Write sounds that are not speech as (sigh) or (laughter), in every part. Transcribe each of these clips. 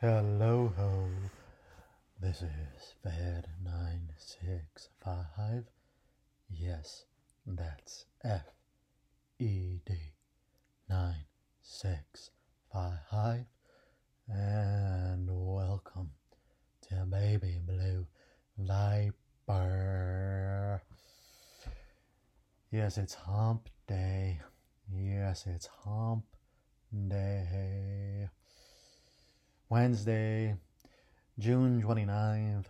Hello ho. This is Fed 965. Yes, that's F E D 965. And welcome to Baby Blue Viper. Yes, it's hump day. Yes, it's hump day. Wednesday, June 29th,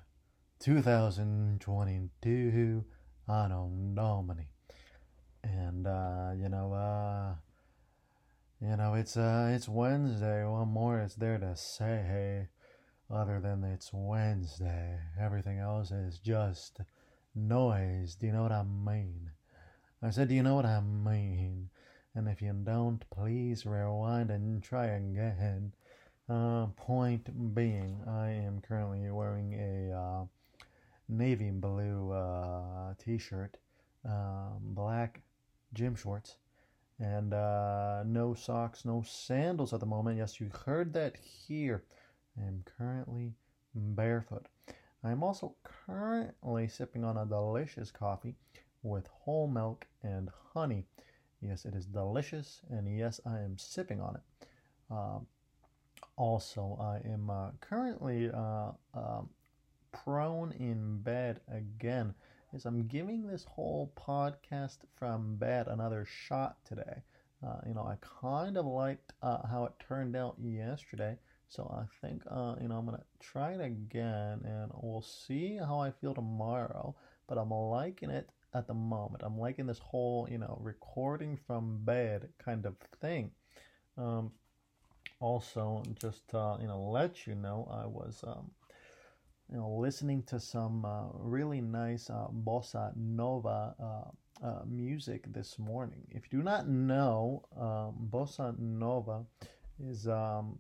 2022, Anno Domini. And, uh, you know, uh, you know, it's, uh, it's Wednesday. What more is there to say other than it's Wednesday? Everything else is just noise. Do you know what I mean? I said, do you know what I mean? And if you don't, please rewind and try again. Uh, point being, I am currently wearing a uh, navy blue uh, t-shirt, um, black gym shorts, and uh, no socks, no sandals at the moment. Yes, you heard that here. I am currently barefoot. I am also currently sipping on a delicious coffee with whole milk and honey. Yes, it is delicious, and yes, I am sipping on it. Also, I am uh, currently uh, uh, prone in bed again as I'm giving this whole podcast from bed another shot today. Uh, you know, I kind of liked uh, how it turned out yesterday, so I think uh, you know I'm gonna try it again, and we'll see how I feel tomorrow. But I'm liking it at the moment. I'm liking this whole you know recording from bed kind of thing. Um, also just uh, you know let you know I was um, you know listening to some uh, really nice uh, bossa nova uh, uh, music this morning. If you do not know, um, bossa nova is um,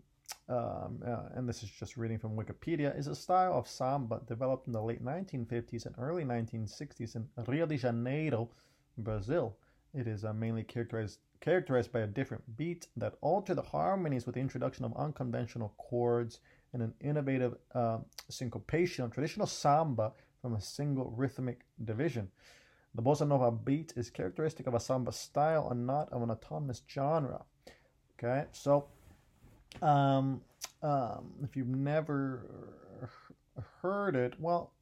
um, uh, and this is just reading from Wikipedia, is a style of samba developed in the late 1950s and early 1960s in Rio de Janeiro, Brazil. It is mainly characterized characterized by a different beat that alter the harmonies with the introduction of unconventional chords and an innovative uh, syncopation of traditional samba from a single rhythmic division. The bossa nova beat is characteristic of a samba style and not of an autonomous genre. Okay, so um, um, if you've never heard it, well,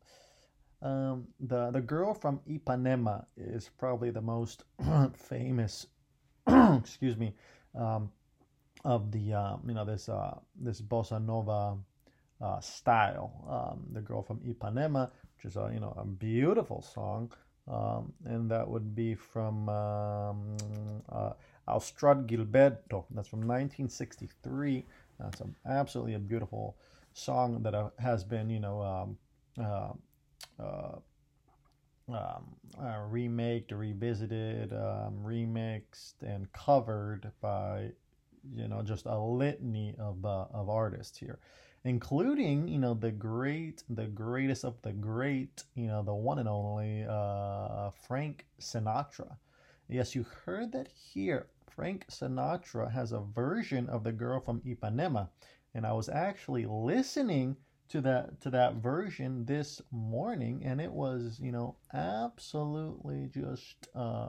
um, the the girl from Ipanema is probably the most (clears throat) famous (clears throat) excuse me, um, of the um, you know this uh, this bossa nova uh, style. Um, the girl from Ipanema, which is a you know a beautiful song, um, and that would be from um, uh, Astrud Gilberto. That's from 1963. That's a, absolutely a beautiful song that uh, has been you know. Um, uh, uh, um, uh, remaked, revisited, um, remixed, and covered by you know just a litany of uh, of artists here, including you know the great, the greatest of the great, you know the one and only uh, Frank Sinatra. Yes, you heard that here. Frank Sinatra has a version of the girl from Ipanema, and I was actually listening to that to that version this morning and it was you know absolutely just uh,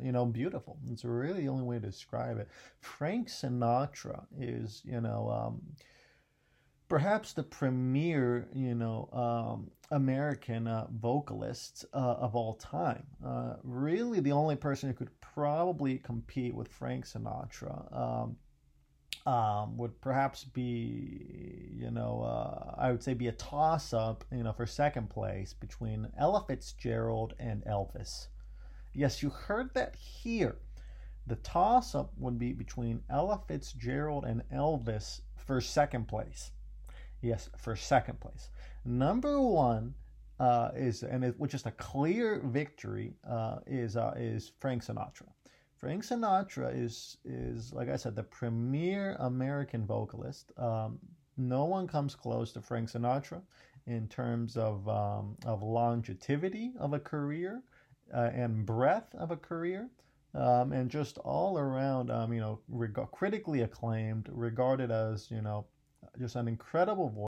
you know beautiful. It's really the only way to describe it. Frank sinatra is you know um, perhaps the premier you know um, american uh, vocalist uh, of all time. Uh, really the only person who could probably compete with frank sinatra um, um, would perhaps be, you know, uh, I would say be a toss up, you know, for second place between Ella Fitzgerald and Elvis. Yes, you heard that here. The toss up would be between Ella Fitzgerald and Elvis for second place. Yes, for second place. Number one uh, is, and it, which is a clear victory, uh, is uh, is Frank Sinatra. Frank Sinatra is is like I said the premier American vocalist. Um, no one comes close to Frank Sinatra in terms of um, of longevity of a career uh, and breadth of a career, um, and just all around, um, you know, reg- critically acclaimed, regarded as you know just an incredible voice